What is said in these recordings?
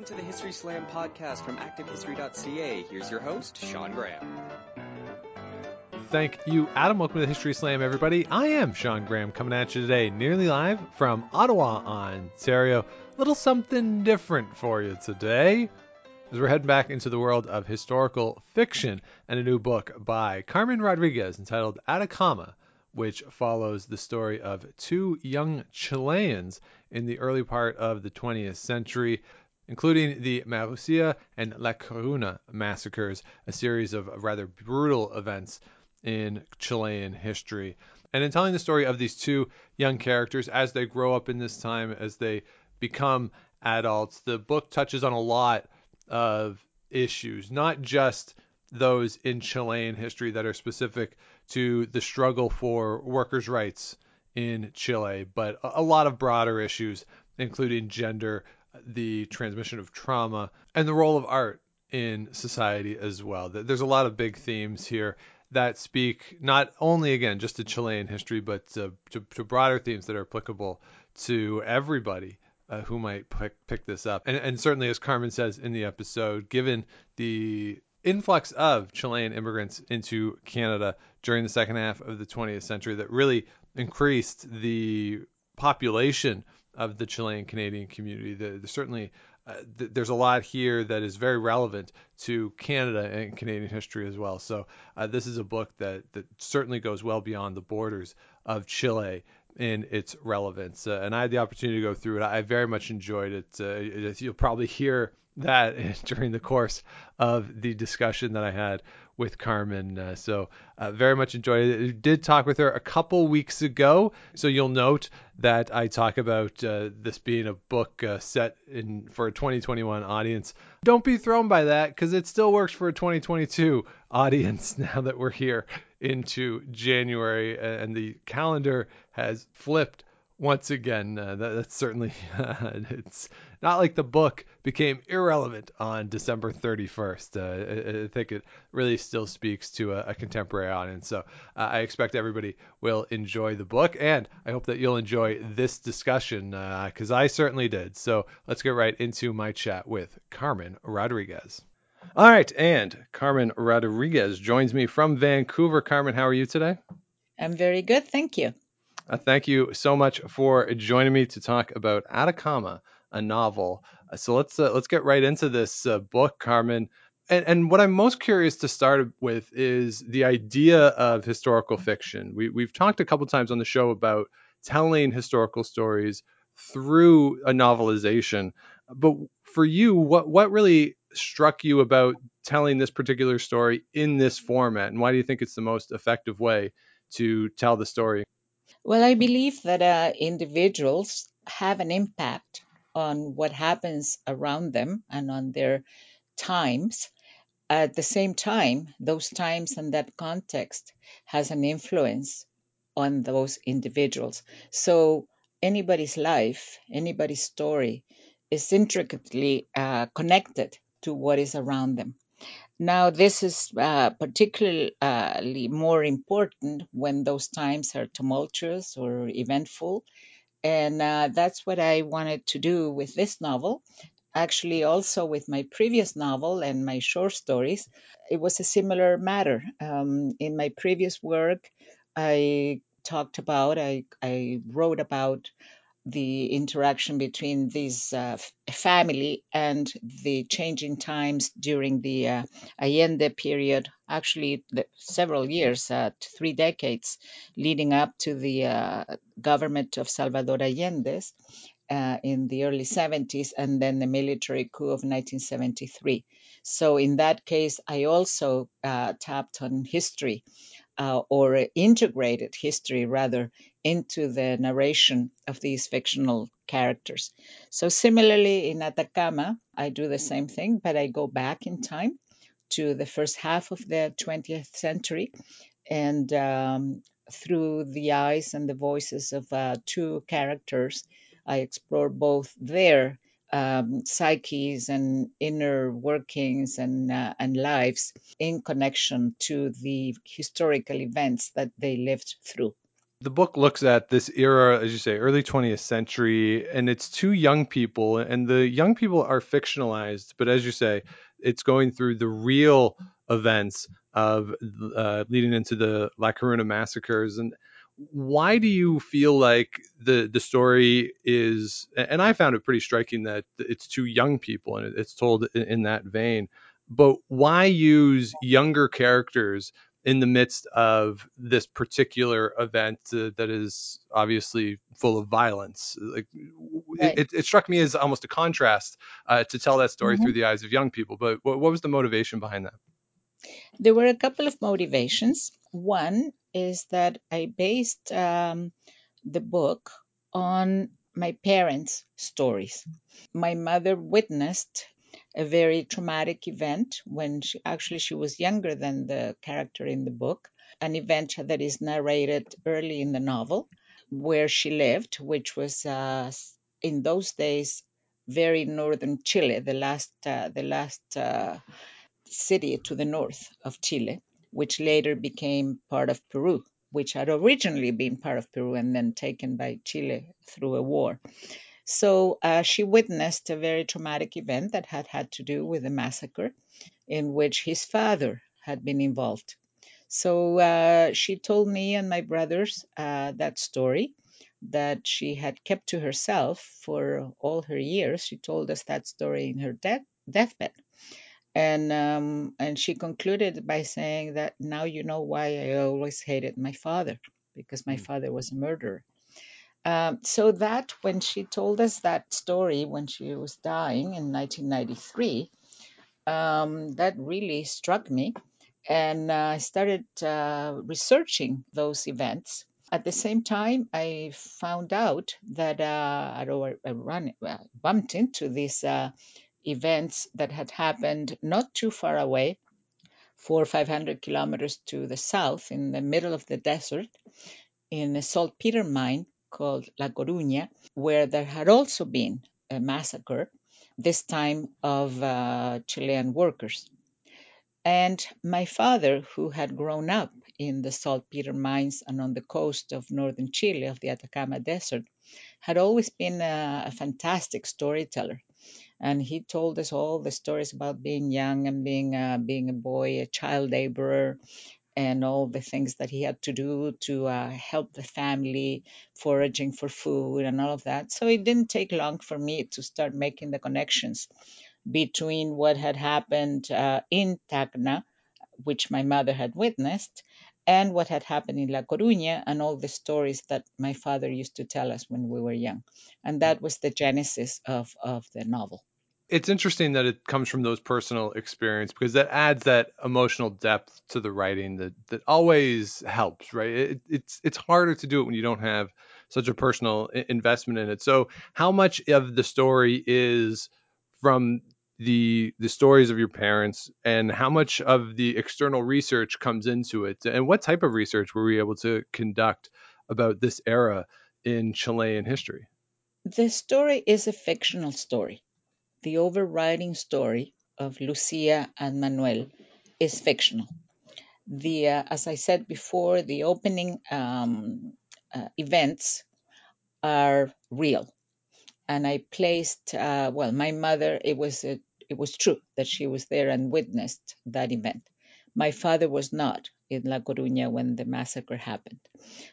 welcome to the History Slam podcast from ActiveHistory.ca. Here's your host, Sean Graham. Thank you, Adam. Welcome to the History Slam, everybody. I am Sean Graham coming at you today, nearly live from Ottawa, Ontario. A little something different for you today as we're heading back into the world of historical fiction and a new book by Carmen Rodriguez entitled Atacama, which follows the story of two young Chileans in the early part of the 20th century, including the Marusia and La Coruna massacres, a series of rather brutal events in Chilean history. And in telling the story of these two young characters as they grow up in this time, as they become adults, the book touches on a lot of issues, not just those in Chilean history that are specific to the struggle for workers' rights in Chile, but a lot of broader issues, including gender, the transmission of trauma, and the role of art in society as well. There's a lot of big themes here that speak not only, again, just to Chilean history, but to, to, to broader themes that are applicable to everybody uh, who might pick, pick this up. And, and certainly, as Carmen says in the episode, given the influx of Chilean immigrants into Canada during the second half of the 20th century that really increased the population of the Chilean Canadian community. The, the, certainly, uh, th- there's a lot here that is very relevant to Canada and Canadian history as well. So uh, this is a book that that certainly goes well beyond the borders of Chile in its relevance. Uh, and I had the opportunity to go through it. I very much enjoyed it. Uh, you'll probably hear that during the course of the discussion that I had with Carmen. Uh, so uh, very much enjoyed it. Did talk with her a couple weeks ago, so you'll note that I talk about uh, this being a book uh, set in for a 2021 audience. Don't be thrown by that because it still works for a 2022 audience now that we're here into January and the calendar has flipped once again. Uh, that, that's certainly it's not like the book became irrelevant on December 31st. Uh, I, I, think it really still speaks to a, a contemporary audience. So uh, I expect everybody will enjoy the book, and I hope that you'll enjoy this discussion because uh, I certainly did. So let's get right into my chat with Carmen Rodriguez. All right, and Carmen Rodriguez joins me from Vancouver. Carmen, how are you today? I'm very good, thank you. Uh, thank you so much for joining me to talk about Atacama, a novel. Uh, so let's uh, let's get right into this uh, book, Carmen. And, and, what I'm most curious to start with is the idea of historical fiction. We, we've talked a couple times on the show about telling historical stories through a novelization. But for you, what what really struck you about telling this particular story in this format, and why do you think it's the most effective way to tell the story? Well, I believe that uh, individuals have an impact on what happens around them and on their times. At the same time, those times and that context has an influence on those individuals. So anybody's life, anybody's story is intricately uh, connected to what is around them. Now, this is uh, particularly more important when those times are tumultuous or eventful. And uh, that's what I wanted to do with this novel. Actually, also with my previous novel and my short stories, it was a similar matter. Um, in my previous work, I talked about, I, I wrote about the interaction between this uh, family and the changing times during the uh, Allende period, actually the, several years, uh, three decades leading up to the uh, government of Salvador Allende uh, in the early 70s and then the military coup of 1973. So in that case, I also uh, tapped on history uh, or integrated history rather into the narration of these fictional characters. So, similarly, in Atacama, I do the same thing, but I go back in time to the first half of the 20th century and um, through the eyes and the voices of uh, two characters, I explore both their um, psyches and inner workings and, uh, and lives in connection to the historical events that they lived through. the book looks at this era, as you say, early 20th century, and it's two young people, and the young people are fictionalized, but as you say, it's going through the real events of uh, leading into the La Coruna massacres. And why do you feel like the the story is? And I found it pretty striking that it's two young people, and it's told in, in that vein. But why use younger characters in the midst of this particular event uh, that is obviously full of violence. Like Right. it, it struck me as almost a contrast uh, to tell that story Mhm. through the eyes of young people. But what, what was the motivation behind that? There were a couple of motivations. One is that I based um, the book on my parents' stories. My mother witnessed a very traumatic event when she actually she was younger than the character in the book, an event that is narrated early in the novel where she lived, which was uh, in those days very northern Chile, the last uh, the last uh, city to the north of Chile, which later became part of Peru, which had originally been part of Peru and then taken by Chile through a war. So uh, she witnessed a very traumatic event that had had to do with a massacre in which his father had been involved. So uh, she told me and my brothers uh, that story that she had kept to herself for all her years. She told us that story in her death, deathbed. And um, and she concluded by saying that now you know why I always hated my father because my Mm. father was a murderer. Um, so that when she told us that story when she was dying in 1993, um, that really struck me, and uh, I started uh, researching those events. At the same time, I found out that uh, I run, uh, bumped into this uh, events that had happened not too far away, four or 500 kilometers to the south, in the middle of the desert, in a saltpeter mine called La Coruña, where there had also been a massacre, this time of uh, Chilean workers. And my father, who had grown up in the saltpeter mines and on the coast of northern Chile, of the Atacama Desert, had always been a, a fantastic storyteller. And he told us all the stories about being young and being uh, being a boy, a child laborer, and all the things that he had to do to uh, help the family, foraging for food and all of that. So it didn't take long for me to start making the connections between what had happened uh, in Tacna, which my mother had witnessed, and what had happened in La Coruña, and all the stories that my father used to tell us when we were young. And that was the genesis of, of the novel. It's interesting that it comes from those personal experience because that adds that emotional depth to the writing that that always helps right? It, it's it's harder to do it when you don't have such a personal investment in it. So how much of the story is from the the stories of your parents and how much of the external research comes into it? And what type of research were we able to conduct about this era in Chilean history? The story is a fictional story. The overriding story of Lucia and Manuel is fictional. The, uh, as I said before, the opening um, uh, events are real and I placed uh, well, my mother. It was a, it was true that she was there and witnessed that event. My father was not in La Coruña when the massacre happened.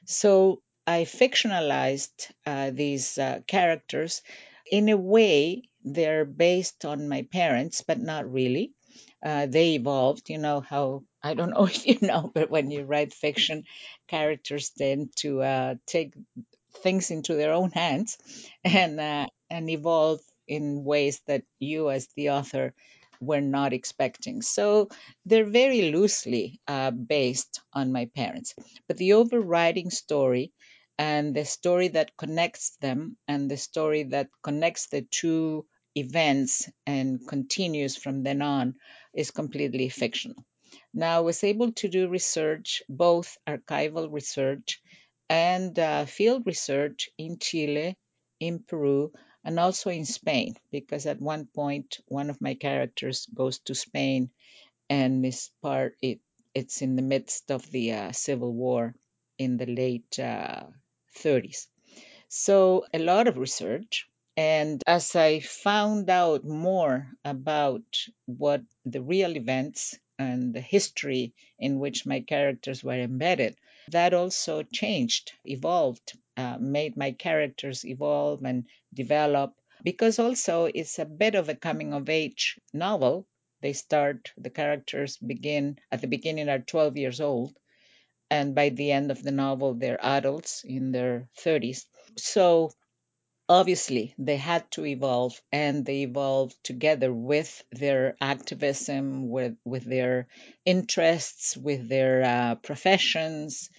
So I fictionalized uh, these uh, characters. In a way, they're based on my parents, but not really. Uh, they evolved. You know how I don't know if you know, but when you write fiction, characters tend to uh, take things into their own hands and uh, and evolve in ways that you as the author were not expecting so they're very loosely uh, based on my parents but the overriding story and the story that connects them and the story that connects the two events and continues from then on is completely fictional. Now, I was able to do research, both archival research and uh, field research in Chile, in Peru, and also in Spain, because at one point one of my characters goes to Spain and is part it it's in the midst of the uh, civil war in the late uh, 30s. So, a lot of research. And as I found out more about what the real events and the history in which my characters were embedded, that also changed, evolved, uh, made my characters evolve and develop. Because also it's a bit of a coming of age novel. They start, the characters begin at the beginning are 12 years old, and by the end of the novel, they're adults in their 30s. So obviously they had to evolve and they evolved together with their activism with with their interests with their uh, professions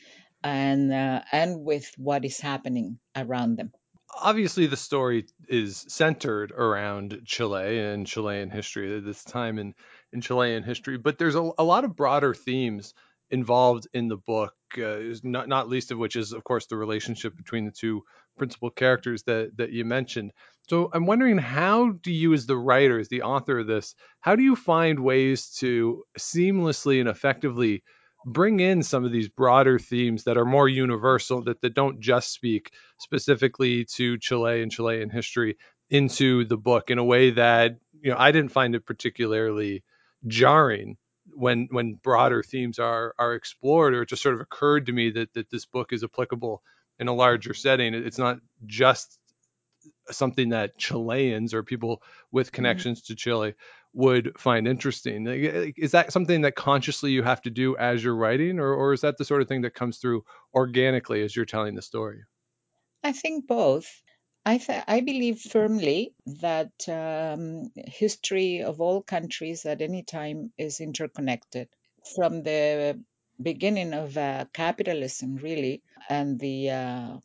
and uh, and with what is happening around them obviously the story is centered around Chile and Chilean history at this time in, in Chilean history, but there's a, a lot of broader themes involved in the book, uh, not, not least of which is, of course, the relationship between the two principal characters that, that you mentioned. So I'm wondering how do you, as the writer, as the author of this, how do you find ways to seamlessly and effectively bring in some of these broader themes that are more universal that, that don't just speak specifically to Chile and Chilean history into the book in a way that you know I didn't find it particularly jarring when when broader themes are are explored or it just sort of occurred to me that that this book is applicable in a larger setting it's not just something that Chileans or people with mm-hmm. connections to Chile would find interesting. Is that something that consciously you have to do as you're writing, or, or is that the sort of thing that comes through organically as you're telling the story? I think both. I, th- I believe firmly that um, history of all countries at any time is interconnected. From the beginning of uh, capitalism, really, and the uh,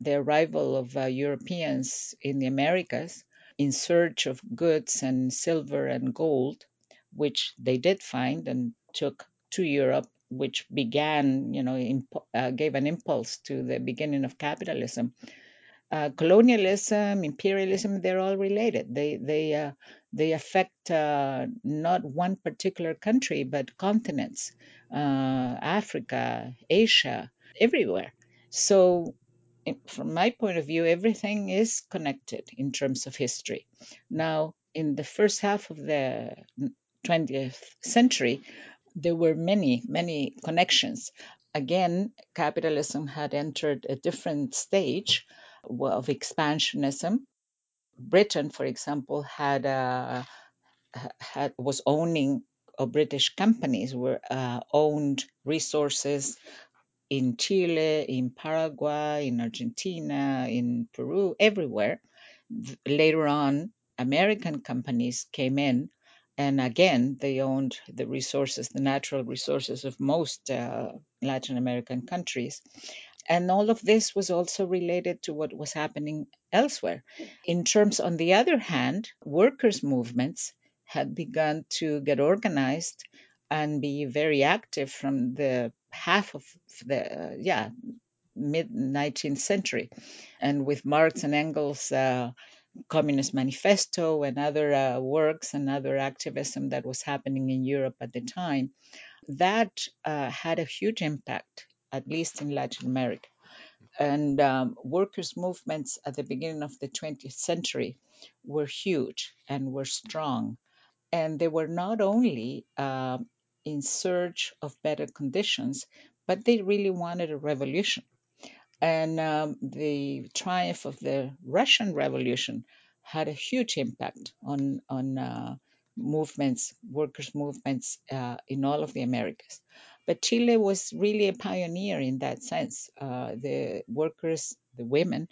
the arrival of uh, Europeans in the Americas in search of goods and silver and gold, which they did find and took to Europe, which began, you know, imp- uh, gave an impulse to the beginning of capitalism. Uh, colonialism, imperialism, they're all related. They they uh, they affect uh, not one particular country, but continents, uh, Africa, Asia, everywhere. So from my point of view, everything is connected in terms of history. Now, in the first half of the 20th century, there were many, many connections. Again, capitalism had entered a different stage of expansionism. Britain, for example, had, uh, had was owning or British companies were uh, owned resources in Chile, in Paraguay, in Argentina, in Peru, everywhere. Later on, American companies came in, and again, they owned the resources, the natural resources of most uh, Latin American countries. And all of this was also related to what was happening elsewhere. In terms, on the other hand, workers' movements had begun to get organized and be very active from the half of the yeah mid 19th century and with marx and engels uh, communist manifesto and other uh, works and other activism that was happening in europe at the time that uh, had a huge impact at least in latin america and um, workers movements at the beginning of the 20th century were huge and were strong and they were not only uh, in search of better conditions, but they really wanted a revolution. And um, the triumph of the Russian Revolution had a huge impact on on uh, movements, workers' movements uh, in all of the Americas. But Chile was really a pioneer in that sense. Uh, the workers, the women,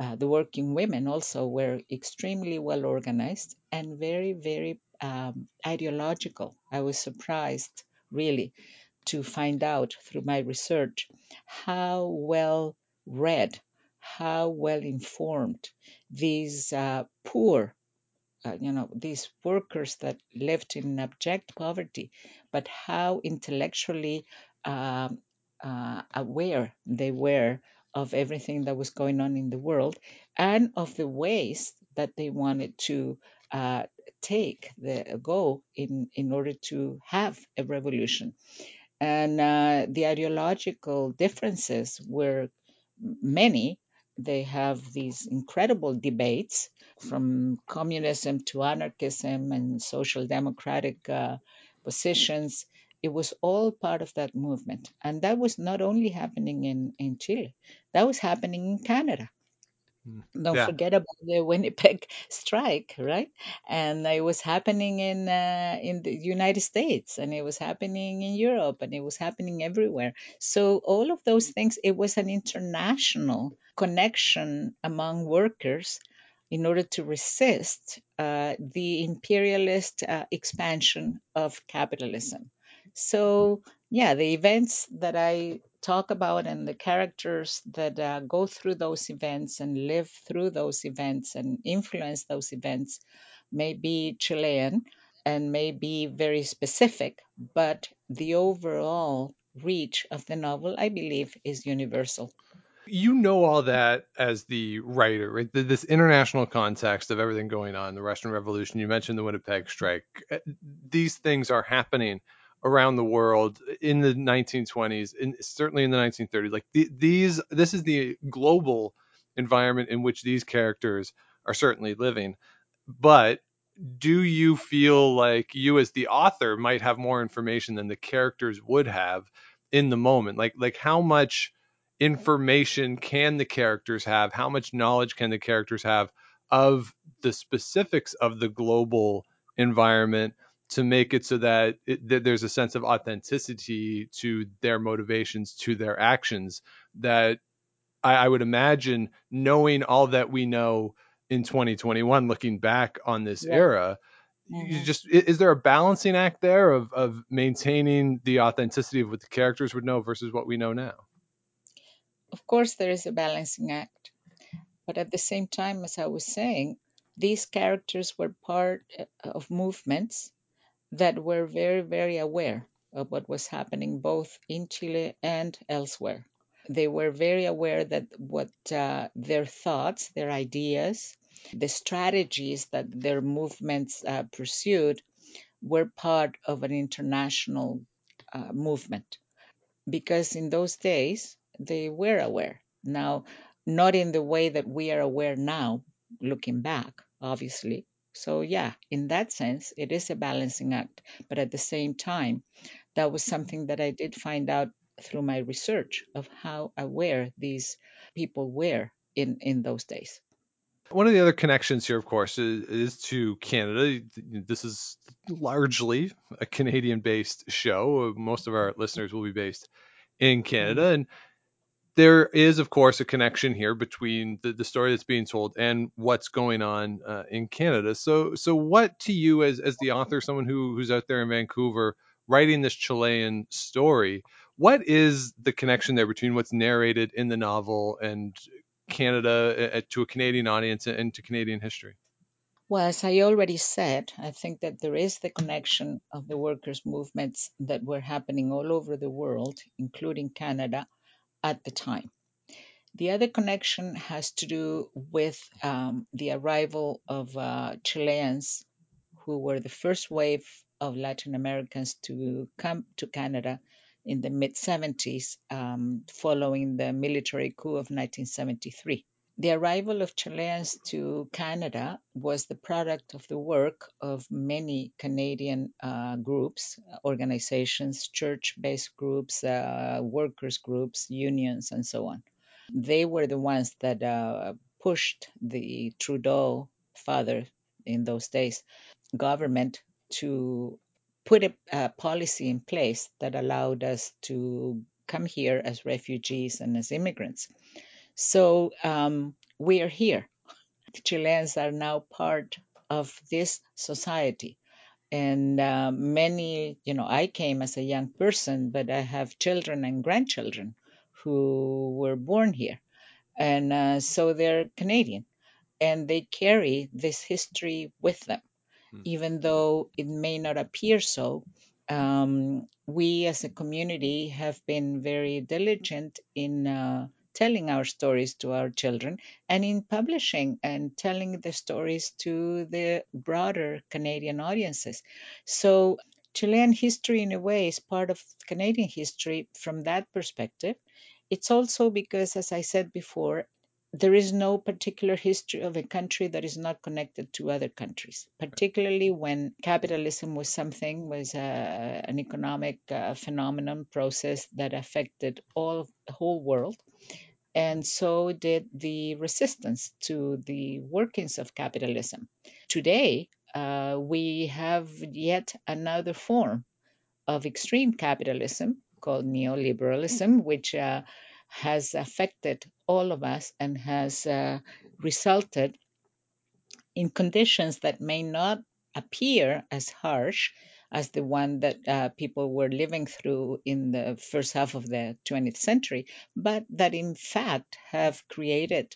uh, the working women also were extremely well organized and very, very um, ideological. I was surprised, really, to find out through my research how well read, how well informed these uh, poor, uh, you know, these workers that lived in abject poverty, but how intellectually um, uh, aware they were of everything that was going on in the world and of the ways that they wanted to uh, take the go in in order to have a revolution and uh, the ideological differences were many. They have these incredible debates from communism to anarchism and social democratic uh, positions. It was all part of that movement. And that was not only happening in, in Chile, that was happening in Canada. Don't Yeah. forget about the Winnipeg strike, right? And it was happening in uh, in the United States, and it was happening in Europe, and it was happening everywhere. So all of those things, it was an international connection among workers in order to resist uh, the imperialist uh, expansion of capitalism. So yeah, the events that I talk about and the characters that uh, go through those events and live through those events and influence those events may be Chilean and may be very specific, but the overall reach of the novel, I believe, is universal. you know all that as the writer, right? This international context of everything going on, the Russian Revolution. You mentioned the Winnipeg strike. Uh, these things are happening around the world in the 1920s, and certainly in the 1930s. Like the, these, this is the global environment in which these characters are certainly living. But do you feel like you as the author might have more information than the characters would have in the moment like like how much information can the characters have how much knowledge can the characters have of the specifics of the global environment to make it so that, it, that there's a sense of authenticity to their motivations to their actions that I, I would imagine knowing all that we know in 2021, looking back on this Yeah. era, you Mhm. just is there a balancing act there of of maintaining the authenticity of what the characters would know versus what we know now? Of course, there is a balancing act, but at the same time, as I was saying, these characters were part uh, of movements that were very, very aware of what was happening both in Chile and elsewhere. They were very aware that what uh, their thoughts, their ideas, the strategies that their movements uh, pursued were part of an international uh, movement because in those days they were aware. Now, not in the way that we are aware now, looking back, obviously. So, yeah, in that sense, it is a balancing act. But at the same time, that was something that I did find out through my research of how aware these people were in, in those days. One of the other connections here, of course, is, is to Canada. This is largely a Canadian based show. Most of our listeners will be based in Canada. Mm. And there is, of course, a connection here between the, the story that's being told and what's going on uh, in Canada. So, so what to you, as as the author, someone who who's out there in Vancouver writing this Chilean story, what is the connection there between what's narrated in the novel and Canada uh, to a Canadian audience and to Canadian history? Well, as I already said, I think that there is the connection of the workers' movements that were happening all over the world, including Canada, at the time. The other connection has to do with um, the arrival of uh, Chileans who were the first wave of Latin Americans to come to Canada in the mid 70s um, following the military coup of 1973. The arrival of Chileans to Canada was the product of the work of many Canadian uh, groups, organizations, church based groups, uh, workers' groups, unions, and so on. They were the ones that uh, pushed the Trudeau father in those days government to put a, a policy in place that allowed us to come here as refugees and as immigrants. So um, we are here. Chileans are now part of this society. And uh, many, you know, I came as a young person, but I have children and grandchildren who were born here. And uh, so they're Canadian and they carry this history with them Hmm. even though it may not appear so, um, we as a community have been very diligent in uh, telling our stories to our children and in publishing and telling the stories to the broader Canadian audiences. So Chilean history, in a way, is part of Canadian history from that perspective. It's also because, as I said before, there is no particular history of a country that is not connected to other countries, particularly when capitalism was something, was uh, an economic uh, phenomenon process that affected all the whole world. And so did the resistance to the workings of capitalism. Today, uh, we have yet another form of extreme capitalism called neoliberalism, which uh, has affected all of us and has uh, resulted in conditions that may not appear as harsh as the one that uh, people were living through in the first half of the 20th century, but that in fact have created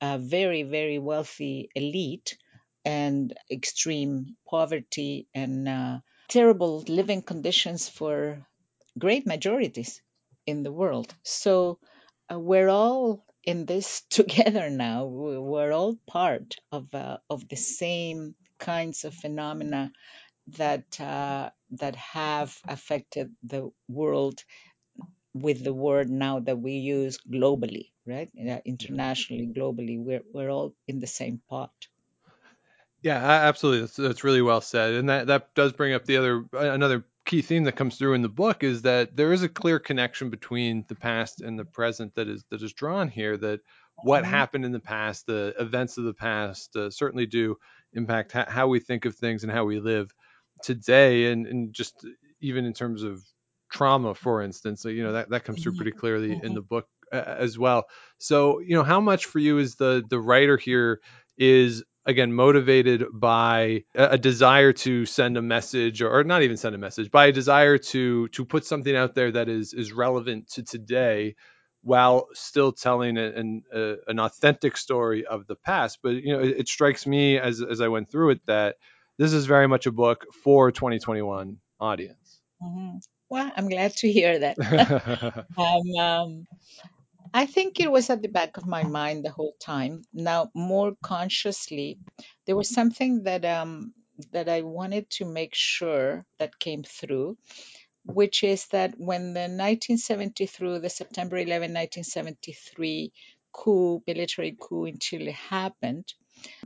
a very, very wealthy elite and extreme poverty and uh, terrible living conditions for great majorities in the world. So uh, we're all in this together now. We- We're all part of uh, of the same kinds of phenomena that uh, that have affected the world with the word now that we use globally, right? Uh, internationally, globally, we're we're all in the same pot. Yeah, absolutely. That's, that's really well said, and that that does bring up the other another key theme that comes through in the book is that there is a clear connection between the past and the present that is that is drawn here. That what Mhm. happened in the past, the events of the past, uh, certainly do impact ha- how we think of things and how we live today, and and just even in terms of trauma, for instance, so, you know that that comes through Mhm. pretty clearly in Mhm. the book uh, as well. So you know, how much for you is the the writer here is again motivated by a, desire to send a message or, not even send a message by a desire to to put something out there that is is relevant to today while still telling an an, an authentic story of the past but you know it, it strikes me as as I went through it that this is very much a book for 2021 audience Mhm. Well, I'm glad to hear that. Um, um, I think it was at the back of my mind the whole time. Now, more consciously, there was something that um that I wanted to make sure that came through, which is that when the 1973, the September 11, 1973 coup, military coup in Chile happened,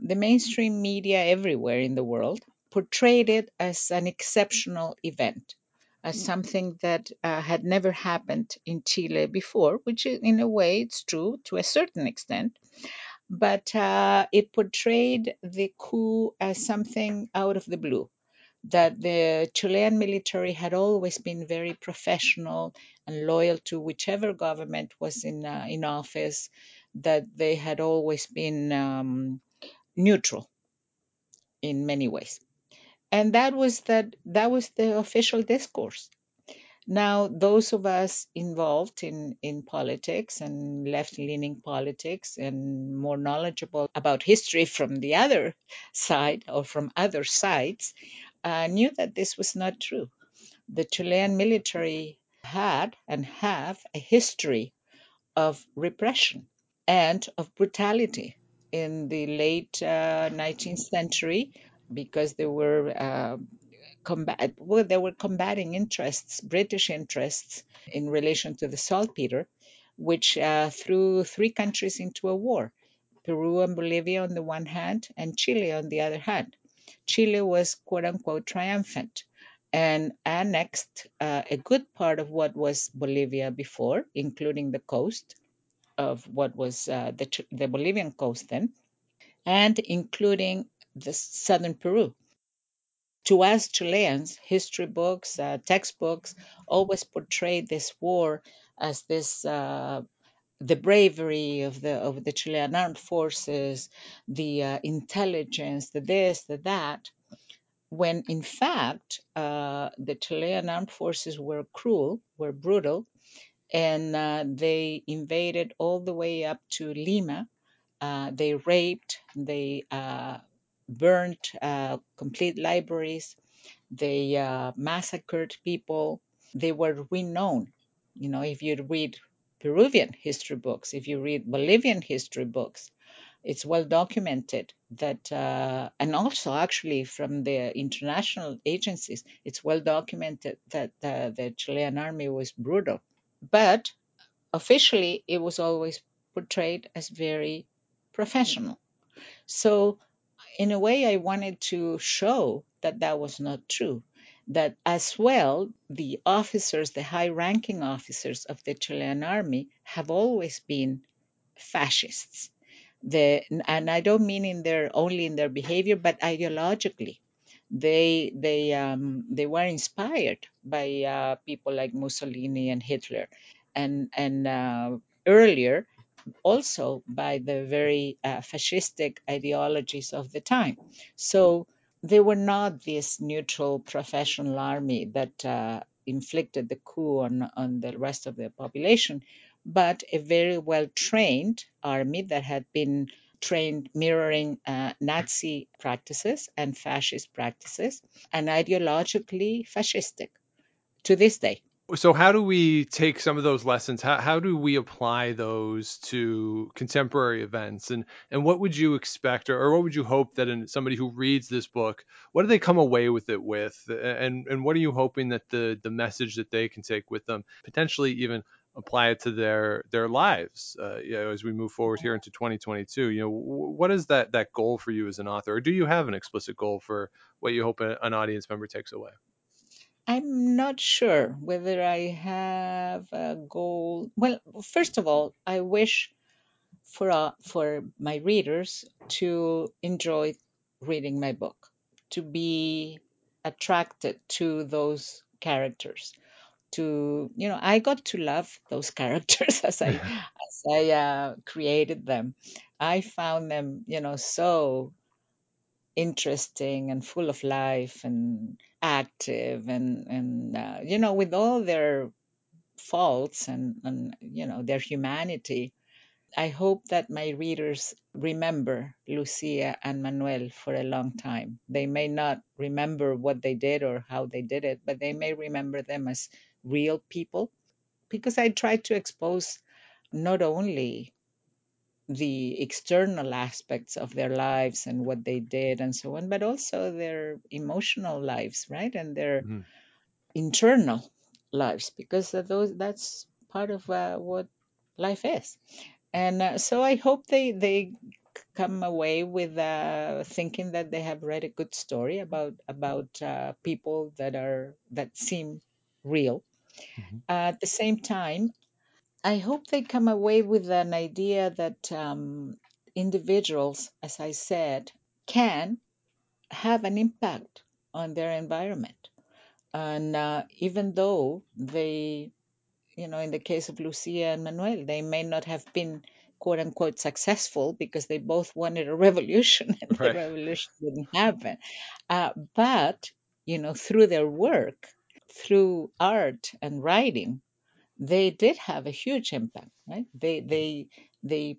the mainstream media everywhere in the world portrayed it as an exceptional event, as something that uh, had never happened in Chile before, which in a way it's true to a certain extent. But uh, it portrayed the coup as something out of the blue, that the Chilean military had always been very professional and loyal to whichever government was in, uh, in office, that they had always been um, neutral in many ways. And that was that that was the official discourse. Now, those of us involved in, in politics and left leaning politics and more knowledgeable about history from the other side or from other sides uh, knew that this was not true. The Chilean military had and have a history of repression and of brutality in the late uh, 19th century because there were uh, combat well, there were combating interests, British interests in relation to the saltpeter, which uh, threw three countries into a war. Peru and Bolivia on the one hand, and Chile on the other hand. Chile was quote unquote triumphant and annexed uh, a good part of what was Bolivia before, including the coast of what was uh, the, the Bolivian coast then, and including the southern Peru. To us Chileans, history books, uh, textbooks always portray this war as this uh, the bravery of the of the Chilean armed forces, the uh, intelligence, the this, the that. When in fact uh, the Chilean armed forces were cruel, were brutal, and uh, they invaded all the way up to Lima uh, they raped, they uh, burnt uh, complete libraries, they uh, massacred people. They were renowned. You know, if you read Peruvian history books, if you read Bolivian history books, it's well documented that, uh, and also actually from the international agencies, it's well documented that uh, the Chilean army was brutal. But officially, it was always portrayed as very professional. So, in a way, I wanted to show that that was not true. That as well, the officers, the high ranking officers of the Chilean army, have always been fascists the and I don't mean in their only in their behavior, but ideologically, they they um, they were inspired by uh, people like Mussolini and Hitler, and and uh, earlier also by the very uh, fascistic ideologies of the time. So they were not this neutral professional army that uh, inflicted the coup on, on the rest of the population, but a very well trained army that had been trained mirroring uh, Nazi practices and fascist practices and ideologically fascistic to this day. So how do we take some of those lessons? How how do we apply those to contemporary events? And and what would you expect, or, or what would you hope that in somebody who reads this book, what do they come away with it with? And and what are you hoping that the the message that they can take with them, potentially even apply it to their their lives, uh, you know, as we move forward here into 2022? You know, what is that that goal for you as an author, or do you have an explicit goal for what you hope an audience member takes away? I'm not sure whether I have a goal. Well, first of all, I wish for uh, for my readers to enjoy reading my book, to be attracted to those characters. To you know, I got to love those characters as I as I uh, created them. I found them, you know, so interesting and full of life and active and and uh, you know with all their faults and and you know their humanity i hope that my readers remember lucia and manuel for a long time. They may not remember what they did or how they did it but they may remember them as real people because i try to expose not only the external aspects of their lives and what they did and so on, but also their emotional lives, right? And their Mm-hmm. internal lives, because those that's part of uh, what life is. And uh, so I hope they they come away with uh, thinking that they have read a good story about about uh, people that are that seem real. Mm-hmm. At the same time, I hope they come away with an idea that um, individuals, as I said, can have an impact on their environment. And uh, even though they, you know, in the case of Lucia and Manuel, they may not have been quote unquote successful because they both wanted a revolution and the revolution didn't happen. Uh, but, you know, through their work, through art and writing, they did have a huge impact, right? They they they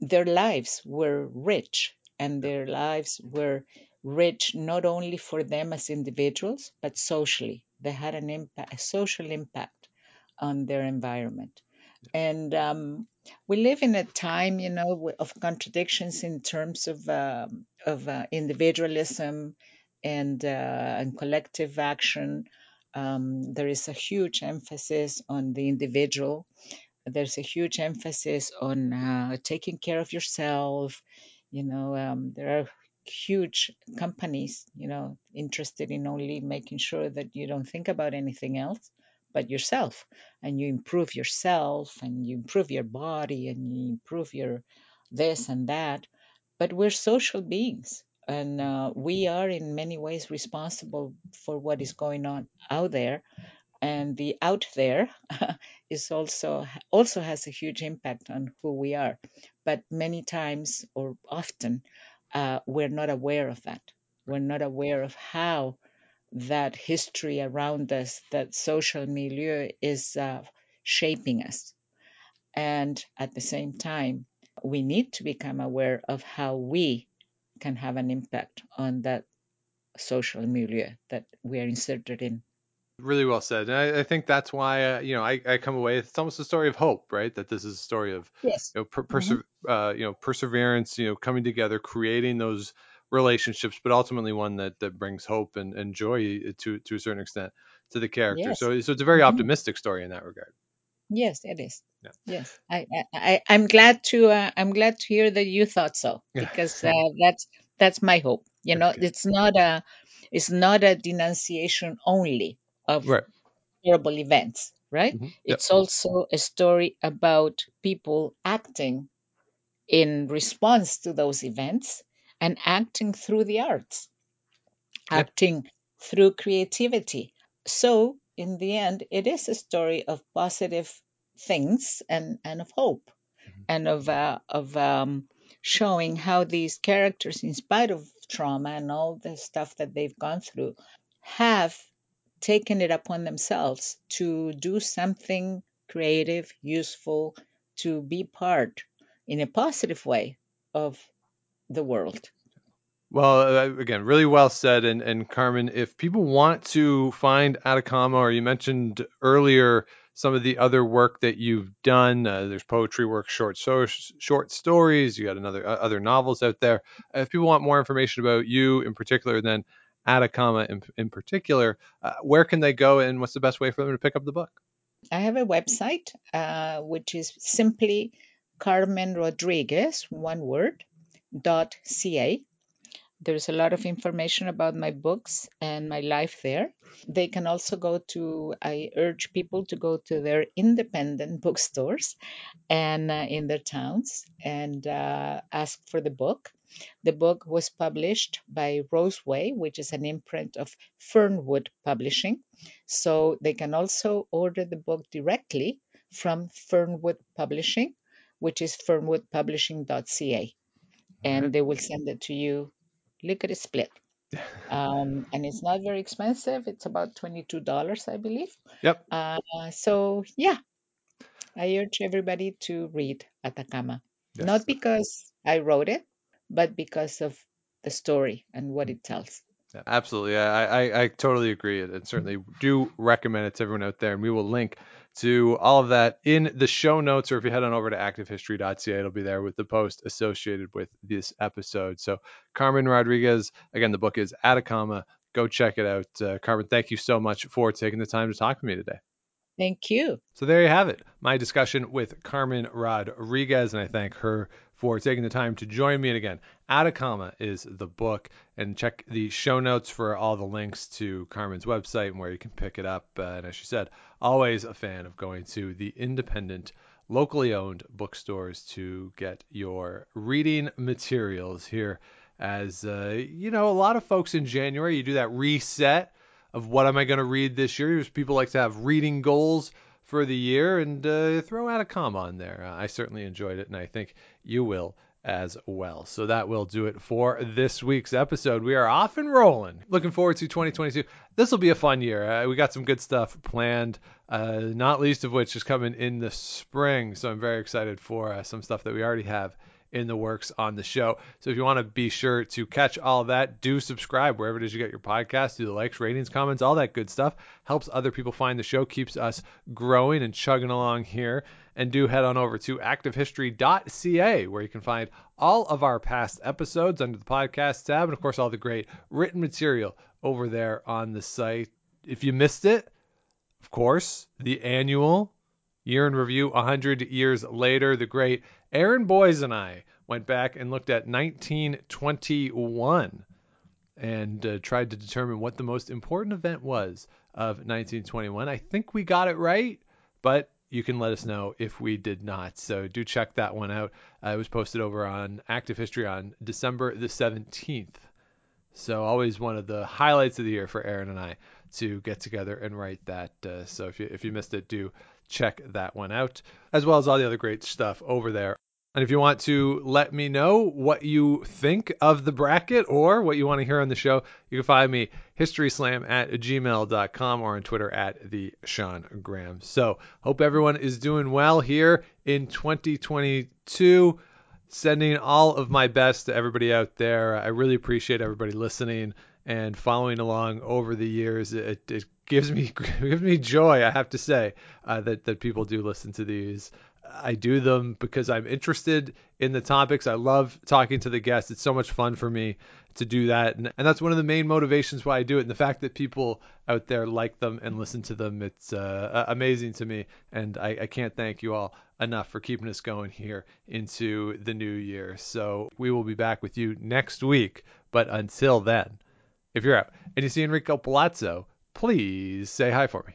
their lives were rich and their lives were rich not only for them as individuals but socially. They had an impact, a social impact on their environment. And um, we live in a time, you know, of contradictions in terms of um of uh, individualism and uh, and collective action. Um, there is a huge emphasis on the individual there's a huge emphasis on uh, taking care of yourself. You know, um, there are huge companies, you know, interested in only making sure that you don't think about anything else but yourself and you improve yourself and you improve your body and you improve your this and that. But we're social beings and uh, we are in many ways responsible for what is going on out there. And the out there is also also has a huge impact on who we are. But many times or often uh, we're not aware of that. We're not aware of how that history around us that social milieu is uh, shaping us. And at the same time we need to become aware of how we can have an impact on that social milieu that we are inserted in Really well said. And I, I think that's why, uh, you know, I, I come away. It's almost a story of hope, right? That this is a story of, Yes. you know, per, perse- uh, you know, perseverance, you know, coming together, creating those relationships, but ultimately one that, that brings hope and, and joy to to a certain extent to the character. Yes. So so it's a very Mhm. optimistic story in that regard. Yes, it is. Yeah. Yes, I, I, I I'm glad to uh, I'm glad to hear that you thought so because uh, that's that's my hope. You know, good. it's not a it's not a denunciation only of Right. terrible events, right? Mhm. Yep. It's also a story about people acting in response to those events and acting through the arts, Yeah. acting through creativity. So, in the end, it is a story of positive things and, and of hope Mhm. and of, uh, of um, showing how these characters, in spite of trauma and all the stuff that they've gone through, have taken it upon themselves to do something creative, useful, to be part in a positive way of the world. Well, uh, again, really well said. And, and Carmen, if people want to find Atacama, or you mentioned earlier some of the other work that you've done, uh, there's poetry work, short so, short stories, you got another uh, other novels out there. Uh, if people want more information about you in particular, then Atacama in, in particular, uh, where can they go, and what's the best way for them to pick up the book? I have a website uh, which is simply Carmen Rodriguez, one word, dot ca. There's a lot of information about my books and my life there. They can also go to, I urge people to go to their independent bookstores and uh, in their towns and uh, ask for the book. The book was published by Roseway, which is an imprint of Fernwood Publishing. So they can also order the book directly from Fernwood Publishing, which is fernwoodpublishing.ca. And they will send it to you lickety split. Um, and it's not very expensive. It's about $22, I believe. Yep. Uh, so, yeah, I urge everybody to read Atacama. Yes. Not because I wrote it, but because of the story and what it tells. Yeah, absolutely. I, I, I totally agree. And certainly do recommend it to everyone out there. And we will link to all of that in the show notes, or if you head on over to activehistory.ca, it'll be there with the post associated with this episode. So, Carmen Rodriguez, again, the book is Atacama. Go check it out. Uh, Carmen, thank you so much for taking the time to talk with me today. Thank you. So there you have it, my discussion with Carmen Rodriguez, and I thank her for taking the time to join me. And again, Atacama is the book, and check the show notes for all the links to Carmen's website and where you can pick it up. Uh, and as she said, always a fan of going to the independent, locally owned bookstores to get your reading materials here. As uh, you know, a lot of folks in January, you do that reset of what am I going to read this year. People like to have reading goals for the year and uh, throw comma on there. Uh, I certainly enjoyed it, and I think you will as well. So that will do it for this week's episode. We are off and rolling. Looking forward to 2022. This will be a fun year. Uh, we got some good stuff planned, uh, not least of which is coming in the spring. So I'm very excited for uh, some stuff that we already have in the works on the show. So if you want to be sure to catch all that, do subscribe wherever it is you get your podcast, do the likes, ratings, comments, all that good stuff. Helps other people find the show, keeps us growing and chugging along here. And do head on over to activehistory.ca where you can find all of our past episodes under the podcast tab and of course all the great written material over there on the site. If you missed it, of course, the annual year in review 100 years later, the great Aaron Boyes and I went back and looked at 1921 and uh, tried to determine what the most important event was of 1921. I think we got it right, but you can let us know if we did not. So do check that one out. Uh, it was posted over on Active History on December the 17th. So always one of the highlights of the year for Aaron and I to get together and write that. Uh, so if you if you missed it, do check that one out, as well as all the other great stuff over there. And if you want to let me know what you think of the bracket or what you want to hear on the show, you can find me historyslam at gmail.com or on Twitter at the Sean Graham. So hope everyone is doing well here in 2022. Sending all of my best to everybody out there. I really appreciate everybody listening and following along over the years. It, it gives me gives me joy, I have to say, uh, that that people do listen to these. I do them because I'm interested in the topics. I love talking to the guests. It's so much fun for me to do that. And, and that's one of the main motivations why I do it. And the fact that people out there like them and listen to them, it's uh, amazing to me. And I, I can't thank you all enough for keeping us going here into the new year. So we will be back with you next week. But until then, if you're out and you see Enrico Palazzo, please say hi for me.